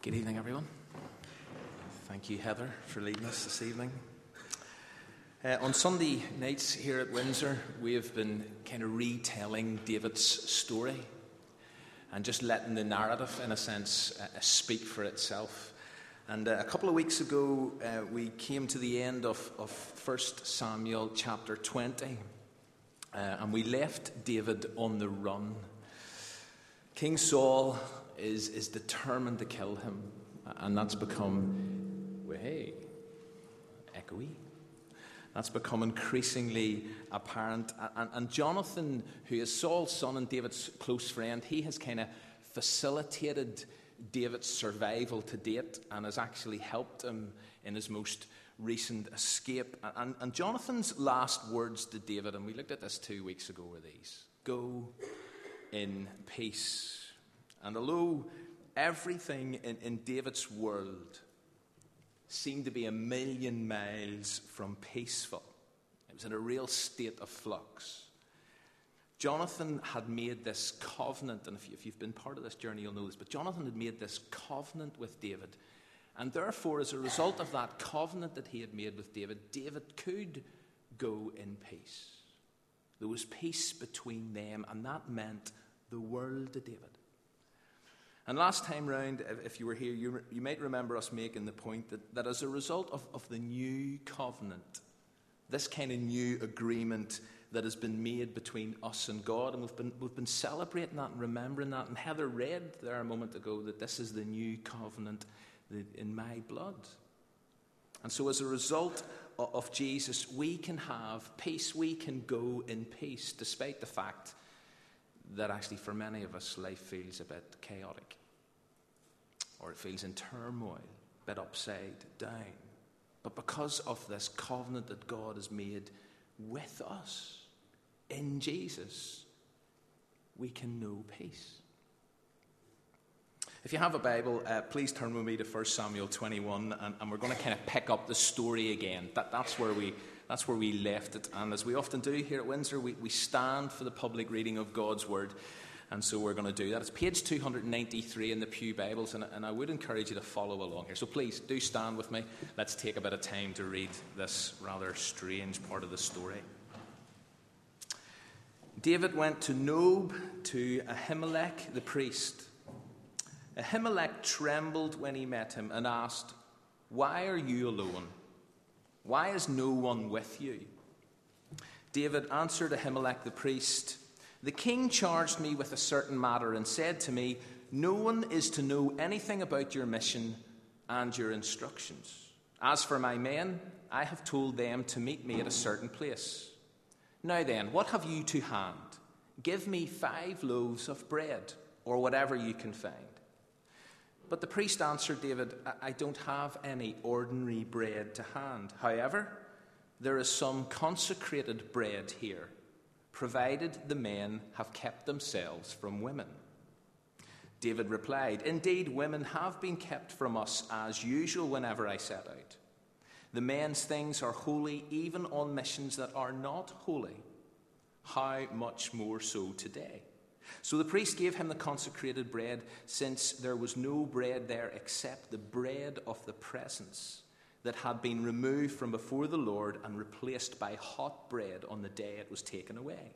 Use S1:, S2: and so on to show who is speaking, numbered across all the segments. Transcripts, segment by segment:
S1: Good evening, everyone. Thank you, Heather, for leading us this evening. Uh, on Sunday nights here at Windsor, we have been kind of retelling David's story and just letting the narrative, in a sense, uh, speak for itself. And uh, a couple of weeks ago, uh, we came to the end of, of 1 Samuel chapter 20, uh, and we left David on the run. King Saul is, is determined to kill him, and that's become, well, hey, echoey. That's become increasingly apparent. And, and Jonathan, who is Saul's son and David's close friend, he has kind of facilitated David's survival to date and has actually helped him in his most recent escape. And, and, Jonathan's last words to David, and we looked at this two weeks ago, were these Go in peace. And although everything in, in David's world seemed to be a million miles from peaceful, it was in a real state of flux. Jonathan had made this covenant, and if, you, if you've been part of this journey, you'll know this, but Jonathan had made this covenant with David. And therefore, as a result of that covenant that he had made with David, David could go in peace. There was peace between them, and that meant the world to David. And last time round, if you were here, you, you might remember us making the point that, that as a result of, of the new covenant, this kind of new agreement that has been made between us and God, and we've been, we've been celebrating that and remembering that. And Heather read there a moment ago that this is the new covenant in my blood. And so, as a result of Jesus, we can have peace, we can go in peace, despite the fact that actually for many of us life feels a bit chaotic or it feels in turmoil, a bit upside down. But because of this covenant that God has made with us in Jesus, we can know peace. If you have a Bible, uh, please turn with me to 1 Samuel 21, and, and we're going to kind of pick up the story again. That, that's, where we, that's where we left it. And as we often do here at Windsor, we, we stand for the public reading of God's Word. And so we're going to do that. It's page 293 in the Pew Bibles, and, and I would encourage you to follow along here. So please do stand with me. Let's take a bit of time to read this rather strange part of the story. David went to Nob to Ahimelech the priest. Ahimelech trembled when he met him and asked, Why are you alone? Why is no one with you? David answered Ahimelech the priest, the king charged me with a certain matter and said to me, No one is to know anything about your mission and your instructions. As for my men, I have told them to meet me at a certain place. Now then, what have you to hand? Give me five loaves of bread, or whatever you can find. But the priest answered David, I don't have any ordinary bread to hand. However, there is some consecrated bread here provided the men have kept themselves from women. David replied, Indeed, women have been kept from us as usual whenever I set out. The men's things are holy even on missions that are not holy. How much more so today? So the priest gave him the consecrated bread, since there was no bread there except the bread of the presence that had been removed from before the Lord and replaced by hot bread on the day it was taken away.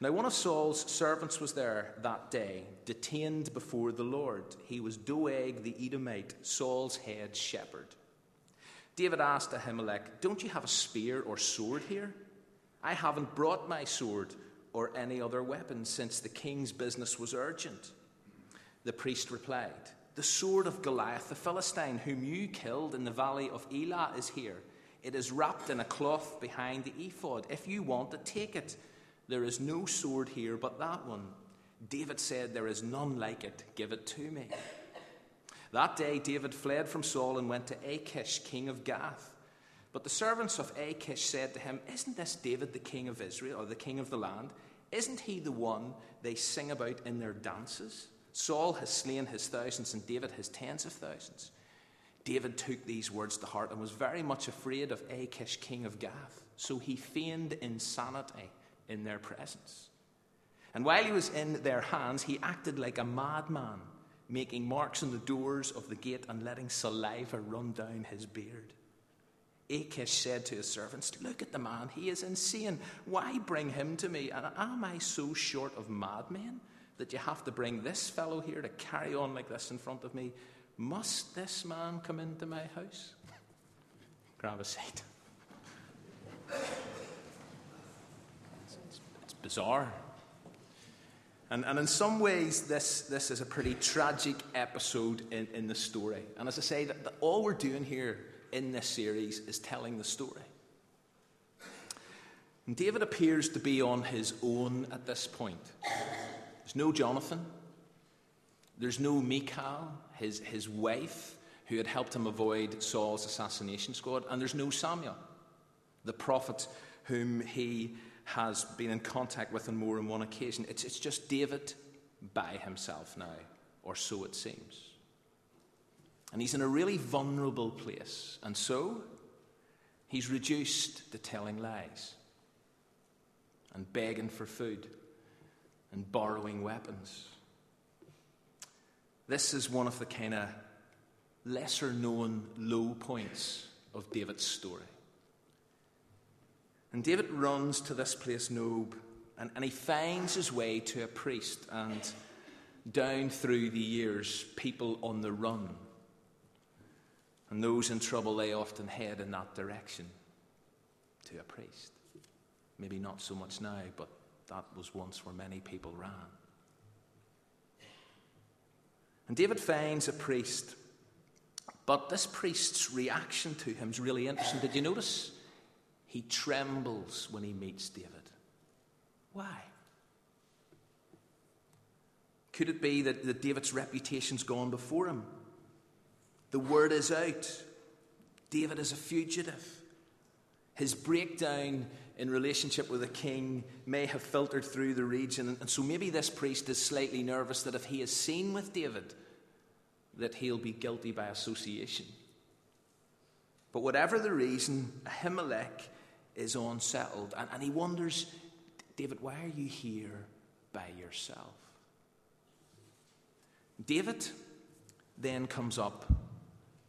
S1: Now, one of Saul's servants was there that day, detained before the Lord. He was Doeg the Edomite, Saul's head shepherd. David asked Ahimelech, Don't you have a spear or sword here? I haven't brought my sword or any other weapon since the king's business was urgent. The priest replied, the sword of Goliath, the Philistine, whom you killed in the valley of Elah, is here. It is wrapped in a cloth behind the ephod. If you want it, take it. There is no sword here but that one. David said, There is none like it. Give it to me. That day, David fled from Saul and went to Achish, king of Gath. But the servants of Achish said to him, Isn't this David the king of Israel, or the king of the land? Isn't he the one they sing about in their dances? Saul has slain his thousands and David his tens of thousands. David took these words to heart and was very much afraid of Achish, king of Gath. So he feigned insanity in their presence. And while he was in their hands, he acted like a madman, making marks on the doors of the gate and letting saliva run down his beard. Achish said to his servants, Look at the man, he is insane. Why bring him to me? And am I so short of madmen that you have to bring this fellow here to carry on like this in front of me? Must this man come into my house? Grab a seat. It's, bizarre. And, and in some ways, this, this is a pretty tragic episode in, in the story. And as I say, that, that all we're doing here in this series is telling the story. And David appears to be on his own at this point. There's no Jonathan, there's no Michal, his, his wife, who had helped him avoid Saul's assassination squad, and there's no Samuel, the prophet whom he has been in contact with on more than one occasion. It's, it's just David by himself now, or so it seems. And he's in a really vulnerable place. And so he's reduced to telling lies and begging for food and borrowing weapons. This is one of the kind of lesser known low points of David's story. And David runs to this place, Nob, and, and he finds his way to a priest. And down through the years, people on the run and those in trouble, they often head in that direction to a priest. Maybe not so much now, but that was once where many people ran. And David finds a priest, but this priest's reaction to him is really interesting. Did you notice? He trembles when he meets David. Why? Could it be that, that David's reputation's gone before him? The word is out. David is a fugitive. His breakdown in relationship with the king may have filtered through the region. And so maybe this priest is slightly nervous that if he is seen with David, that he'll be guilty by association. But whatever the reason, Ahimelech is unsettled. And, and he wonders, David, why are you here by yourself? David then comes up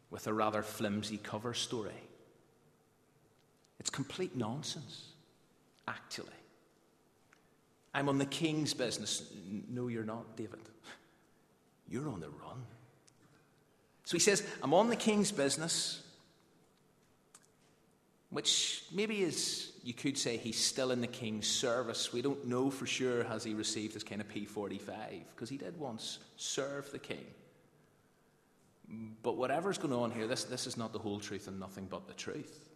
S1: with a rather flimsy cover story. It's complete nonsense, actually. I'm on the king's business. No, you're not, David. You're on the run. So he says, I'm on the king's business, which maybe is, you could say, he's still in the king's service. We don't know for sure has he received his kind of P45, because he did once serve the king. But whatever's going on here, this, this is not the whole truth and nothing but the truth.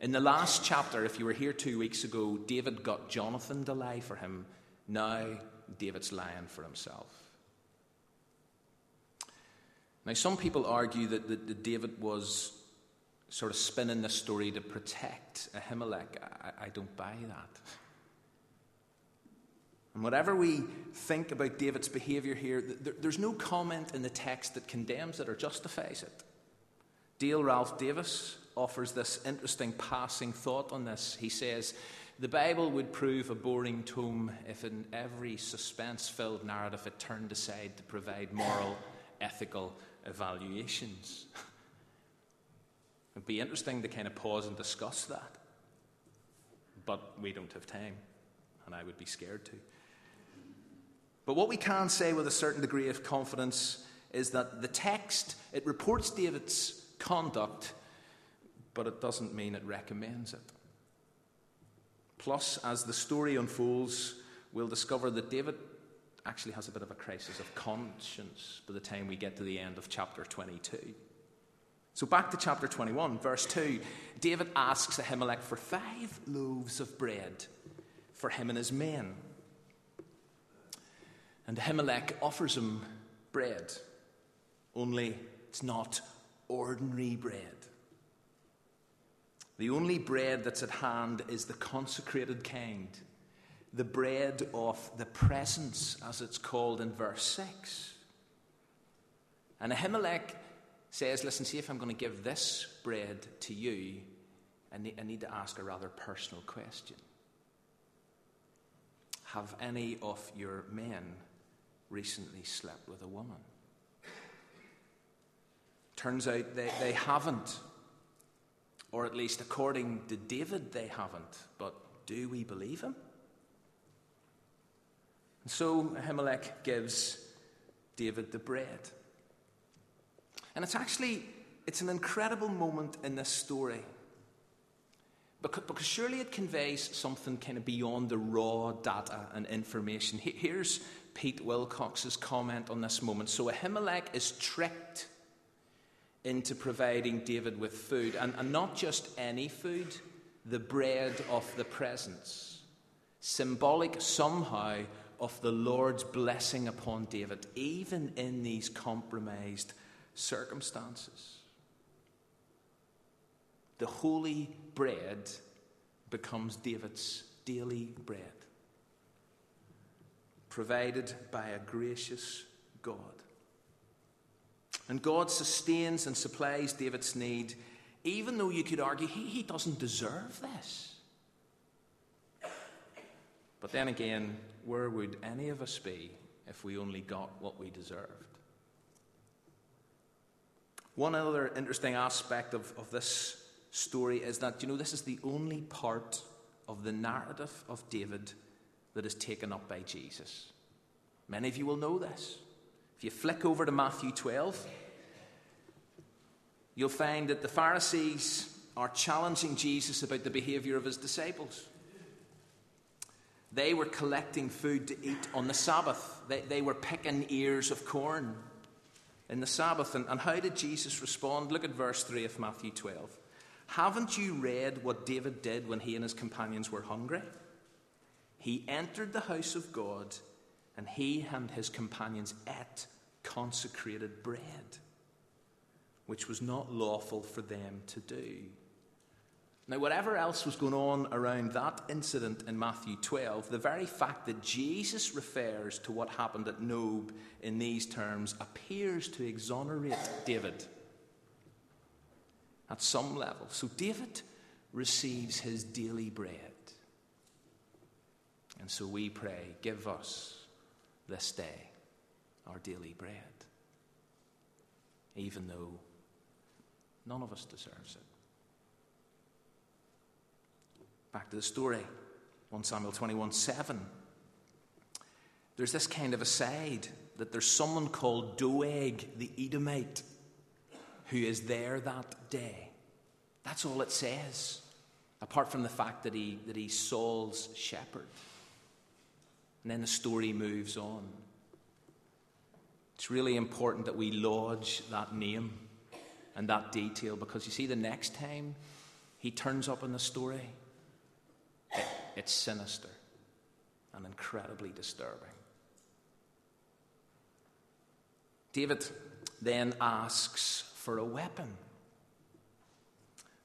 S1: In the last chapter, if you were here two weeks ago, David got Jonathan to lie for him. Now, David's lying for himself. Now, some people argue that, that, that David was sort of spinning the story to protect Ahimelech. I, I don't buy that. And whatever we think about David's behavior here, there's no comment in the text that condemns it or justifies it. Dale Ralph Davis offers this interesting passing thought on this. He says, The Bible would prove a boring tome if in every suspense filled narrative it turned aside to provide moral, ethical evaluations. It'd be interesting to kind of pause and discuss that. But we don't have time, and I would be scared to. But what we can say with a certain degree of confidence is that the text, it reports David's conduct, but it doesn't mean it recommends it. Plus, as the story unfolds, we'll discover that David actually has a bit of a crisis of conscience by the time we get to the end of chapter 22. So, back to chapter 21, verse 2. David asks Ahimelech for five loaves of bread for him and his men. And Ahimelech offers him bread, only it's not ordinary bread. The only bread that's at hand is the consecrated kind, the bread of the presence, as it's called in verse 6. And Ahimelech says, Listen, see if I'm going to give this bread to you, I need, I need to ask a rather personal question. Have any of your men recently slept with a woman. Turns out they, they haven't. Or at least according to David, they haven't. But do we believe him? And so Ahimelech gives David the bread. And it's actually it's an incredible moment in this story. Because, because surely it conveys something kind of beyond the raw data and information. Here's Pete Wilcox's comment on this moment. So Ahimelech is tricked into providing David with food, and, and not just any food, the bread of the presence, symbolic somehow of the Lord's blessing upon David, even in these compromised circumstances. The holy bread becomes David's daily bread, provided by a gracious God. And God sustains and supplies David's need, even though you could argue he, he doesn't deserve this. But then again, where would any of us be if we only got what we deserved? One other interesting aspect of, of this story is that, you know, this is the only part of the narrative of David that is taken up by Jesus. Many of you will know this. If you flick over to Matthew 12, you'll find that the Pharisees are challenging Jesus about the behavior of his disciples. They were collecting food to eat on the Sabbath, they, they were picking ears of corn in the Sabbath. And, and how did Jesus respond? Look at verse 3 of Matthew 12. Haven't you read what David did when he and his companions were hungry? He entered the house of God and he and his companions ate consecrated bread, which was not lawful for them to do. Now, whatever else was going on around that incident in Matthew 12, the very fact that Jesus refers to what happened at Nob in these terms appears to exonerate David at some level. So, David receives his daily bread. And so we pray, give us this day our daily bread, even though none of us deserves it. Back to the story 1 Samuel 21 7. There's this kind of aside that there's someone called Doeg the Edomite who is there that day. That's all it says, apart from the fact that, he, that he's Saul's shepherd. And then the story moves on. It's really important that we lodge that name and that detail because you see, the next time he turns up in the story, it, it's sinister and incredibly disturbing. David then asks for a weapon.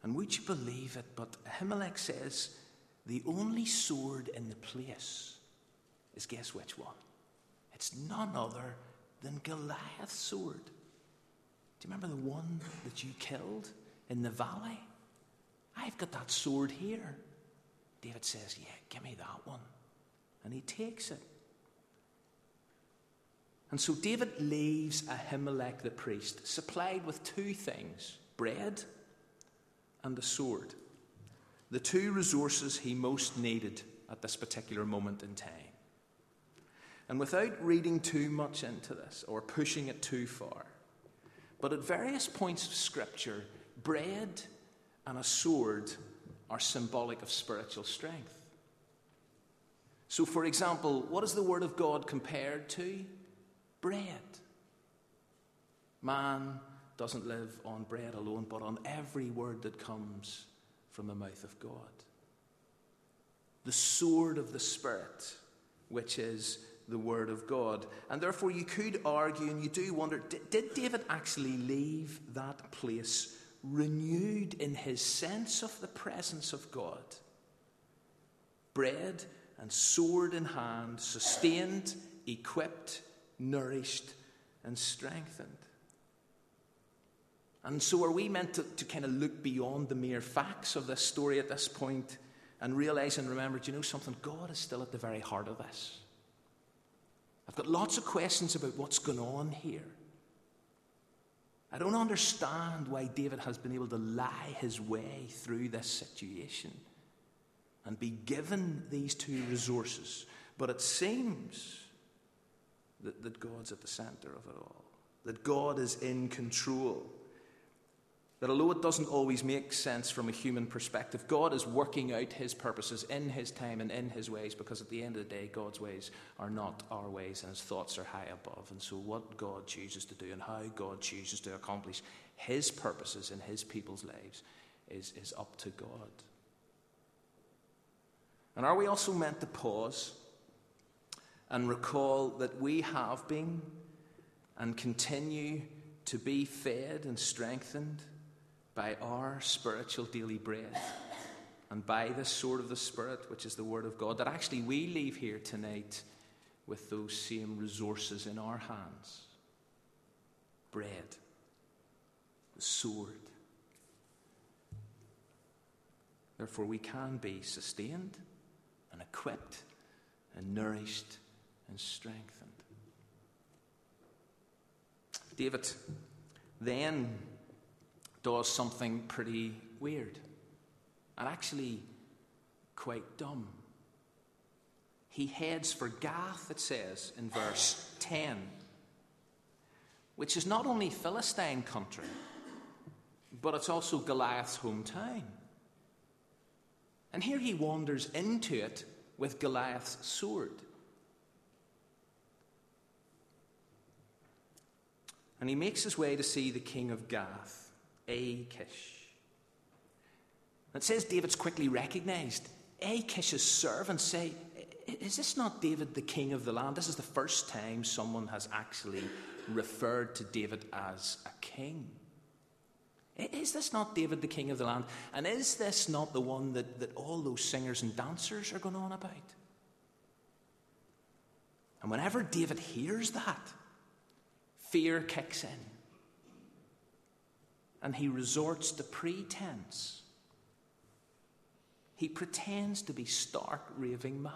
S1: And would you believe it? But Ahimelech says the only sword in the place is guess which one? It's none other than Goliath's sword. Do you remember the one that you killed in the valley? I've got that sword here. David says, Yeah, give me that one. And he takes it. And so David leaves Ahimelech the priest, supplied with two things bread and a sword. The two resources he most needed at this particular moment in time. And without reading too much into this or pushing it too far, but at various points of Scripture, bread and a sword are symbolic of spiritual strength. So, for example, what is the Word of God compared to? bread. Man doesn't live on bread alone, but on every word that comes from the mouth of God. The sword of the Spirit, which is the Word of God. And therefore, you could argue, and you do wonder did, David actually leave that place renewed in his sense of the presence of God? Bread and sword in hand, sustained, equipped, nourished, and strengthened. And so, are we meant to, to kind of look beyond the mere facts of this story at this point and realize and remember, do you know something? God is still at the very heart of this. I've got lots of questions about what's going on here. I don't understand why David has been able to lie his way through this situation and be given these two resources. But it seems that, that God's at the center of it all, that God is in control. That although it doesn't always make sense from a human perspective, God is working out His purposes in His time and in His ways because at the end of the day, God's ways are not our ways and His thoughts are high above. And so, what God chooses to do and how God chooses to accomplish His purposes in His people's lives is, is up to God. And are we also meant to pause and recall that we have been and continue to be fed and strengthened by our spiritual daily bread and by the sword of the Spirit, which is the Word of God, that actually we leave here tonight with those same resources in our hands bread, the sword. Therefore, we can be sustained and equipped and nourished and strengthened. David then does something pretty weird and actually quite dumb. He heads for Gath, it says in verse 10, which is not only Philistine country, but it's also Goliath's hometown. And here he wanders into it with Goliath's sword. And he makes his way to see the king of Gath. Achish. It says David's quickly recognized. Achish's servants say, Is this not David, the king of the land? This is the first time someone has actually referred to David as a king. Is this not David, the king of the land? And is this not the one that, that all those singers and dancers are going on about? And whenever David hears that, fear kicks in and he resorts to pretense. He pretends to be stark raving mad.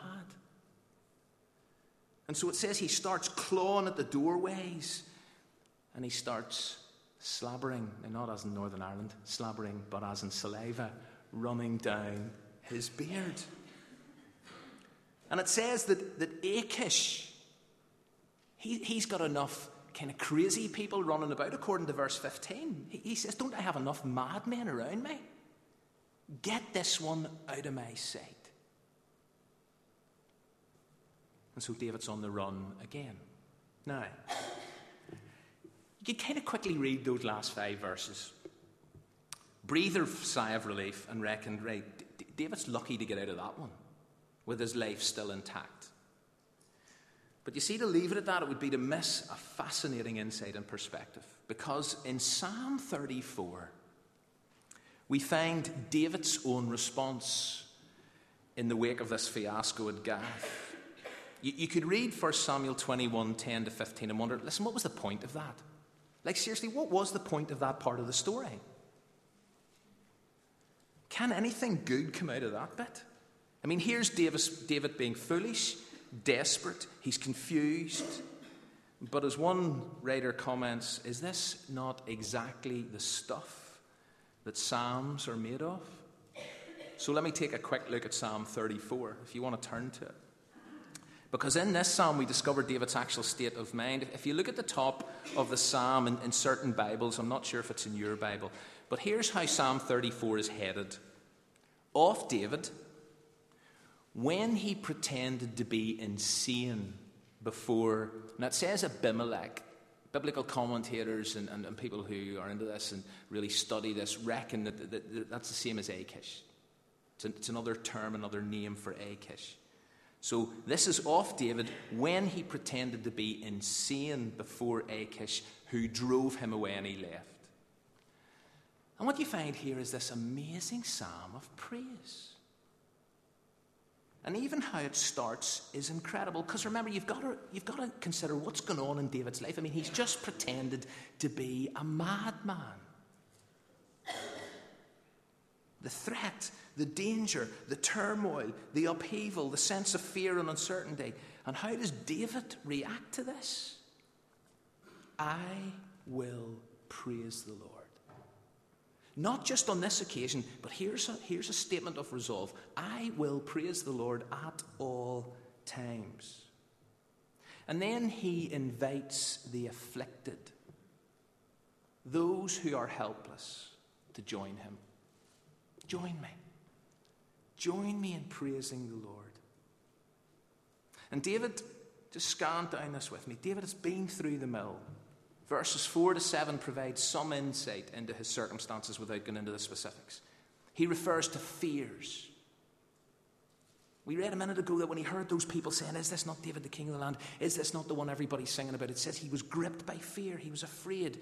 S1: And so it says he starts clawing at the doorways and he starts slabbering, and not as in Northern Ireland, slabbering, but as in saliva running down his beard. And it says that, that Achish, he, he's got enough kind of crazy people running about, according to verse 15. He says, Don't I have enough madmen around me? Get this one out of my sight. And so David's on the run again. Now, you can kind of quickly read those last five verses. Breathe a sigh of relief and reckon, right, David's lucky to get out of that one with his life still intact. But you see, to leave it at that, it would be to miss a fascinating insight and perspective. Because in Psalm 34, we find David's own response in the wake of this fiasco at Gath. You, you could read 1 Samuel 21 10 to 15 and wonder, listen, what was the point of that? Like, seriously, what was the point of that part of the story? Can anything good come out of that bit? I mean, here's Davis, David being foolish desperate, he's confused. But as one writer comments, is this not exactly the stuff that Psalms are made of? So let me take a quick look at Psalm 34, if you want to turn to it. Because in this psalm, we discover David's actual state of mind. If you look at the top of the psalm in, in certain Bibles, I'm not sure if it's in your Bible, but here's how Psalm 34 is headed Off David, when he pretended to be insane before, now it says Abimelech, biblical commentators and, and, and, people who are into this and really study this reckon that, that, that that's the same as Achish. It's, a, it's another term, another name for Achish. So this is off David when he pretended to be insane before Achish, who drove him away and he left. And what you find here is this amazing psalm of praise. And even how it starts is incredible because remember, you've got, to, you've got to consider what's going on in David's life. I mean, he's just pretended to be a madman. The threat, the danger, the turmoil, the upheaval, the sense of fear and uncertainty. And how does David react to this? I will praise the Lord. Not just on this occasion, but here's a, here's a statement of resolve I will praise the Lord at all times. And then he invites the afflicted, those who are helpless, to join him. Join me. Join me in praising the Lord. And David, just scan down this with me. David has been through the mill. Verses 4 to 7 provide some insight into his circumstances without going into the specifics. He refers to fears. We read a minute ago that when he heard those people saying, Is this not David, the king of the land? Is this not the one everybody's singing about? It says he was gripped by fear. He was afraid.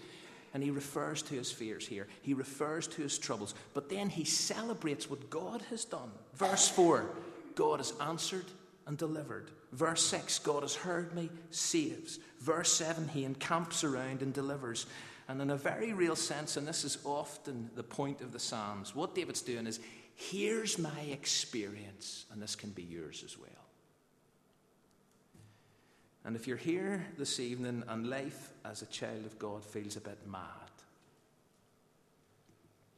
S1: And he refers to his fears here. He refers to his troubles. But then he celebrates what God has done. Verse 4 God has answered and delivered. Verse 6 God has heard me, saves. Verse 7 He encamps around and delivers. And in a very real sense, and this is often the point of the Psalms, what David's doing is here's my experience, and this can be yours as well. And if you're here this evening and life as a child of God feels a bit mad,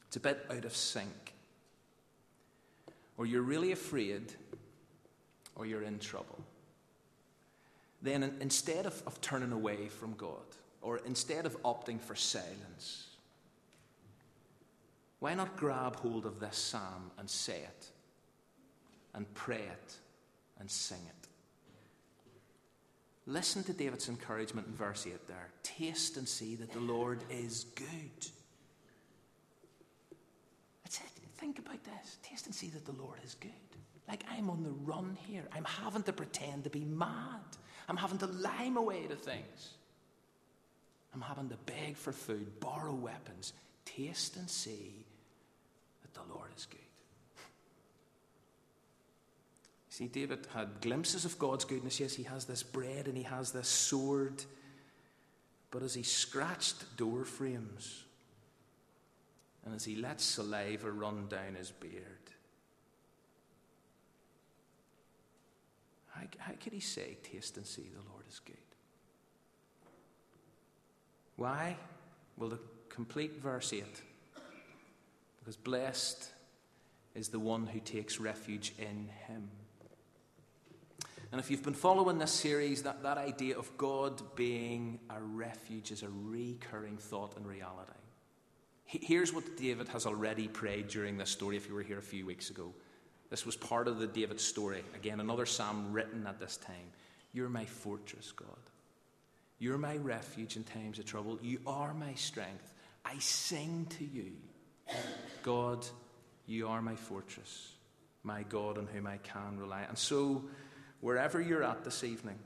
S1: it's a bit out of sync, or you're really afraid, or you're in trouble, then instead of, of turning away from God, or instead of opting for silence, why not grab hold of this psalm and say it, and pray it, and sing it? Listen to David's encouragement in verse 8 there. Taste and see that the Lord is good. That's it. Think about this. Taste and see that the Lord is good. Like I'm on the run here. I'm having to pretend to be mad. I'm having to lie my way to things. I'm having to beg for food, borrow weapons. Taste and see that the Lord is good. See, David had glimpses of God's goodness. Yes, he has this bread and he has this sword. But as he scratched door frames and as he let saliva run down his beard, how, how could he say, Taste and see the Lord is good? Why? Well, the complete verse 8. Because blessed is the one who takes refuge in him. And if you've been following this series, that, that idea of God being a refuge is a recurring thought and reality. Here's what David has already prayed during this story, if you were here a few weeks ago. This was part of the David story. Again, another psalm written at this time. You're my fortress, God. You're my refuge in times of trouble. You are my strength. I sing to you. God, you are my fortress, my God on whom I can rely. And so, wherever you're at this evening,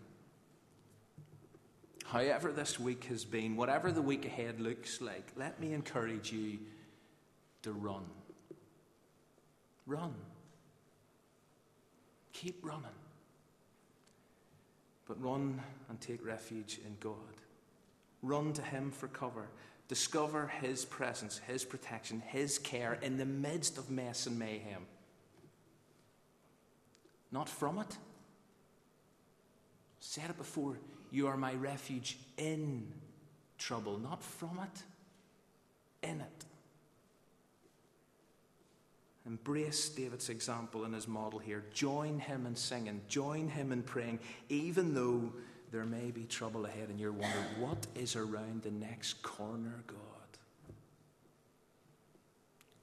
S1: however this week has been, whatever the week ahead looks like, let me encourage you to run. Run. Keep running. But run and take refuge in God. Run to Him for cover. Discover His presence, His protection, His care in the midst of mess and mayhem. Not from it Said it before you are my refuge in trouble, not from it, in it. Embrace David's example and his model here. Join him in singing, join him in praying, even though there may be trouble ahead and you're wondering what is around the next corner, God.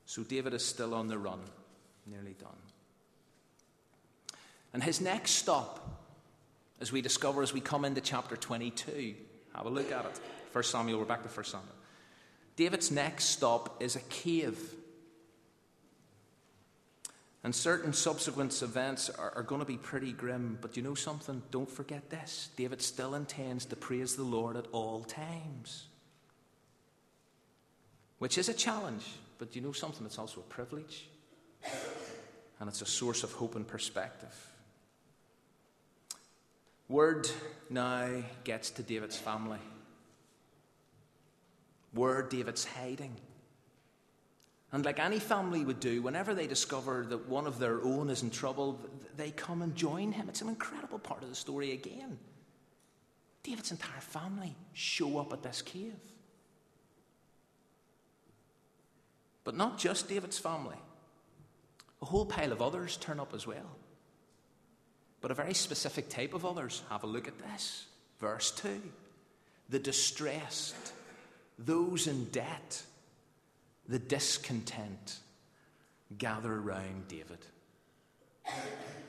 S1: So David is still on the run, nearly done. And his next stop as we discover as we come into chapter 22. Have a look at it. First Samuel, we're back to First Samuel. David's next stop is a cave. And certain subsequent events are, are, going to be pretty grim, but you know something? Don't forget this. David still intends to praise the Lord at all times, which is a challenge, but you know something? It's also a privilege, and it's a source of hope and perspective. Word now gets to David's family. Where David's hiding. And like any family would do, whenever they discover that one of their own is in trouble, they come and join him. It's an incredible part of the story again. David's entire family show up at this cave. But not just David's family, a whole pile of others turn up as well. But a very specific type of others. Have a look at this. Verse 2 The distressed, those in debt, the discontent gather around David.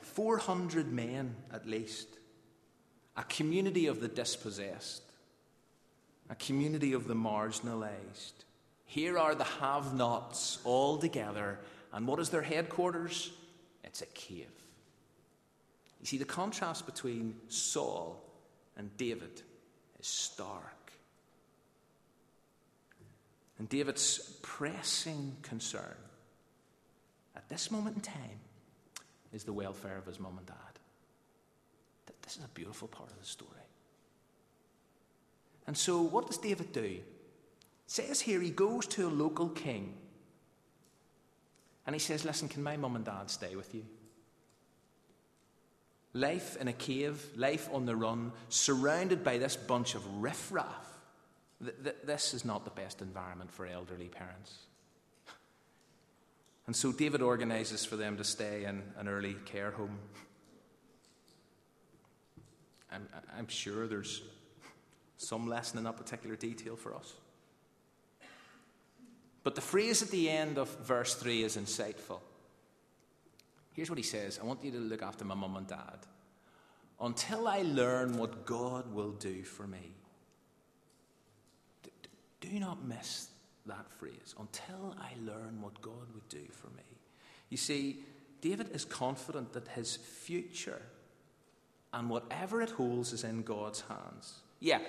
S1: 400 men at least, a community of the dispossessed, a community of the marginalized. Here are the have nots all together. And what is their headquarters? It's a cave. You see, the contrast between Saul and David is stark. And David's pressing concern at this moment in time is the welfare of his mum and dad. This is a beautiful part of the story. And so, what does David do? It says here he goes to a local king and he says, Listen, can my mum and dad stay with you? Life in a cave, life on the run, surrounded by this bunch of riffraff. This is not the best environment for elderly parents. And so David organizes for them to stay in an early care home. I'm, I'm sure there's some lesson in that particular detail for us. But the phrase at the end of verse 3 is insightful. Here's what he says I want you to look after my mum and dad until I learn what God will do for me. Do not miss that phrase. Until I learn what God would do for me. You see, David is confident that his future and whatever it holds is in God's hands. Yeah,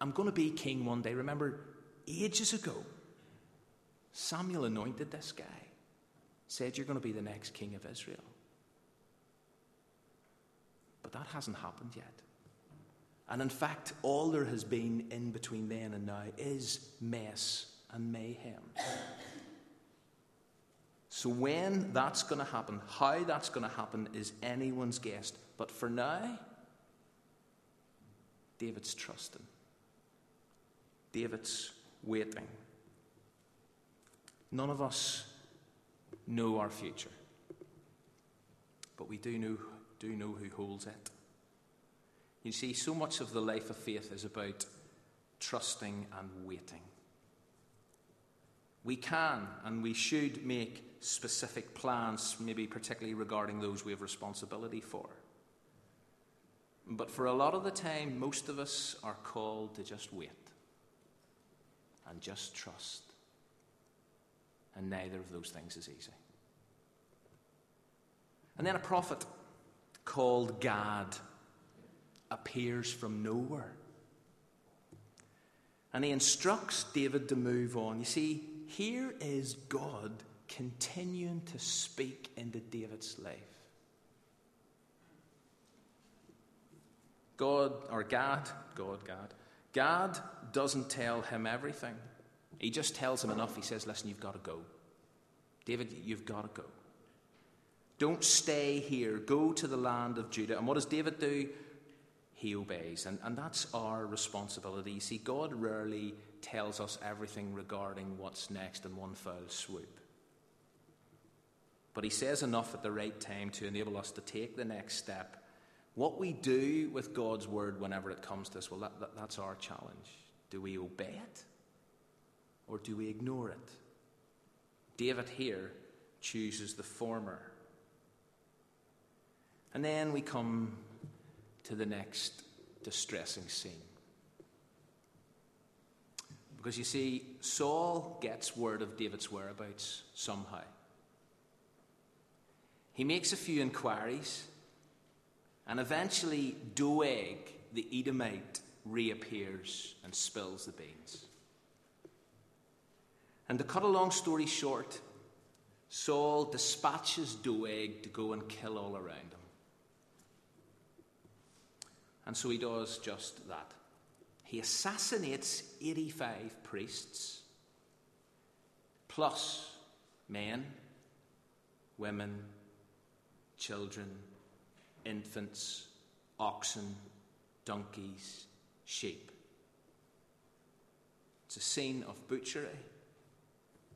S1: I'm going to be king one day. Remember, ages ago, Samuel anointed this guy, said, You're going to be the next king of Israel. But that hasn't happened yet. And in fact, all there has been in between then and now is mess and mayhem. So, when that's going to happen, how that's going to happen is anyone's guess. But for now, David's trusting, David's waiting. None of us know our future, but we do know, do know who holds it. You see, so much of the life of faith is about trusting and waiting. We can and we should make specific plans, maybe particularly regarding those we have responsibility for. But for a lot of the time, most of us are called to just wait and just trust. And neither of those things is easy. And then a prophet called Gad appears from nowhere. And he instructs David to move on. You see, here is God continuing to speak into David's life. God, or Gad, God, Gad, Gad doesn't tell him everything. He just tells him enough. He says, Listen, you've got to go. David, you've got to go. Don't stay here. Go to the land of Judah. And what does David do? He obeys. And, and that's our responsibility. You see, God rarely tells us everything regarding what's next in one foul swoop. But He says enough at the right time to enable us to take the next step what we do with God's word whenever it comes to us, well, that, that, that's our challenge. Do we obey it or do we ignore it? David here chooses the former. And then we come to the next distressing scene. Because you see, Saul gets word of David's whereabouts somehow. He makes a few inquiries and eventually, Doeg, the Edomite, reappears and spills the beans. And to cut a long story short, Saul dispatches Doeg to go and kill all around him. And so he does just that. He assassinates 85 priests, plus men, women, children, infants, oxen, donkeys, sheep. It's a scene of butchery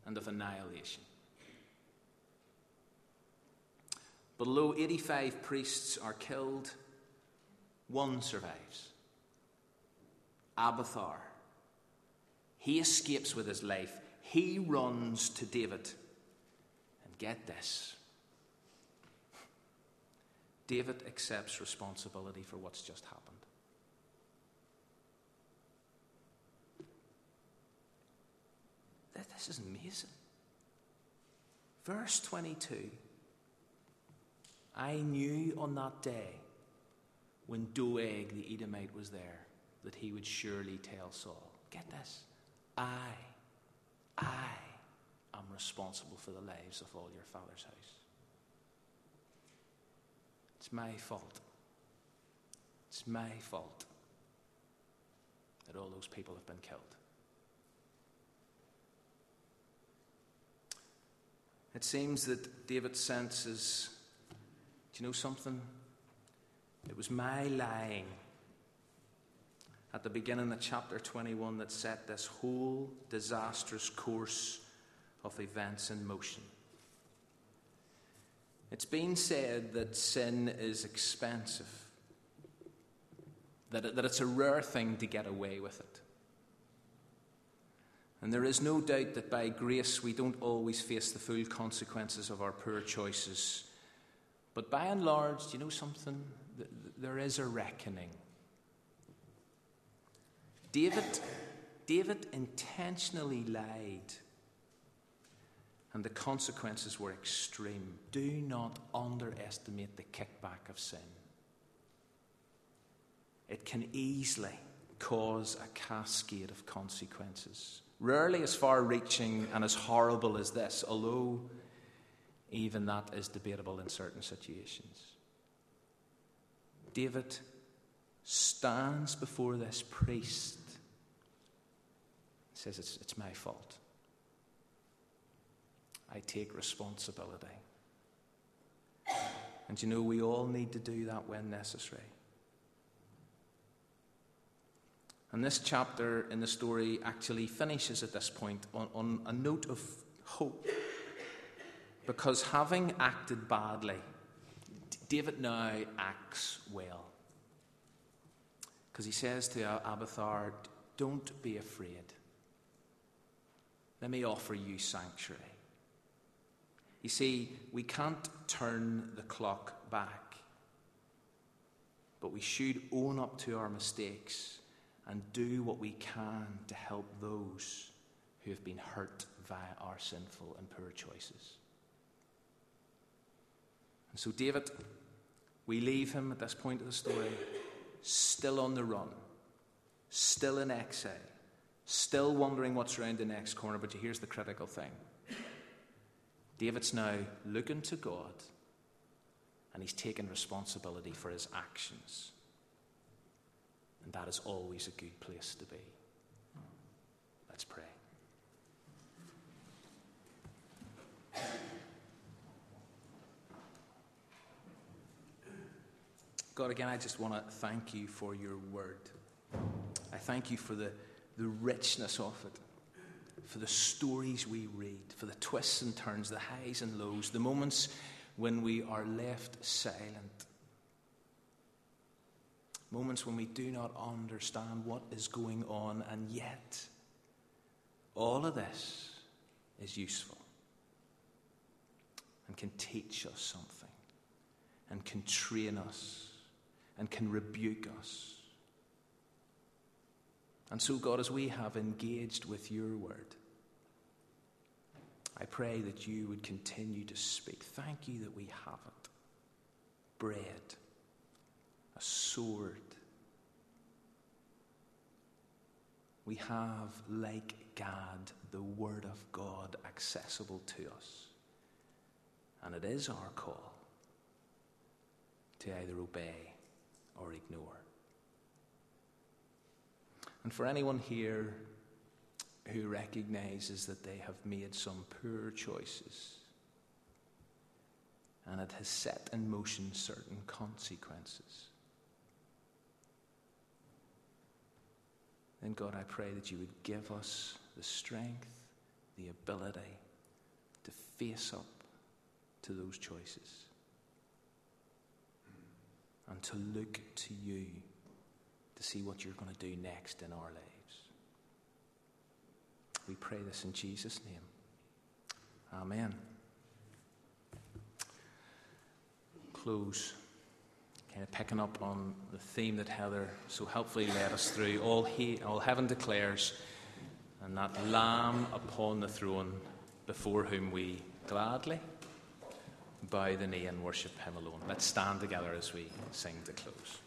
S1: and of annihilation. Although 85 priests are killed, one survives Abiathar. He escapes with his life. He runs to David. And get this David accepts responsibility for what's just happened. This is amazing. Verse 22 I knew on that day when Doeg the Edomite was there that he would surely tell Saul, Get this, I, I am responsible for the lives of all your father's house. It's my fault. It's my fault that all those people have been killed. It seems that David senses do you know something? It was my lying at the beginning of chapter 21 that set this whole disastrous course of events in motion. It's been said that sin is expensive, that, that it's a rare thing to get away with it. And there is no doubt that by grace we don't always face the full consequences of our poor choices but by and large, do you know something? There is a reckoning. David, David intentionally lied, and the consequences were extreme. Do not underestimate the kickback of sin. It can easily cause a cascade of consequences. Rarely as far reaching and as horrible as this, although even that is debatable in certain situations. David stands before this priest says, It's, it's my fault. I take responsibility. And you know, we all need to do that when necessary. And this chapter in the story actually finishes at this point on, on a note of hope. Because having acted badly, David now acts well. Because he says to Abiathar, Don't be afraid. Let me offer you sanctuary. You see, we can't turn the clock back, but we should own up to our mistakes and do what we can to help those who have been hurt via our sinful and poor choices. And so, David, we leave him at this point of the story still on the run, still in exile, still wondering what's around the next corner. But here's the critical thing David's now looking to God and he's taking responsibility for his actions. And that is always a good place to be. Let's pray. God, again, I just want to thank you for your word. I thank you for the, the richness of it, for the stories we read, for the twists and turns, the highs and lows, the moments when we are left silent, moments when we do not understand what is going on, and yet all of this is useful and can teach us something and can train us and can rebuke us. And so, God, as we have engaged with your word, I pray that you would continue to speak. Thank you that we have it bread, a sword. We have, like God, the Word of God accessible to us. And it is our call to either obey or ignore. And for anyone here who recognizes that they have made some poor choices and it has set in motion certain consequences. Then, God, I pray that you would give us the strength, the ability to face up to those choices and to look to you to see what you're going to do next in our lives. We pray this in Jesus' name. Amen. Close, kind of picking up on the theme that Heather so helpfully led us through. All, he, all heaven declares, and that Lamb upon the throne before whom we gladly bow the knee and worship Him alone. Let's stand together as we sing to close.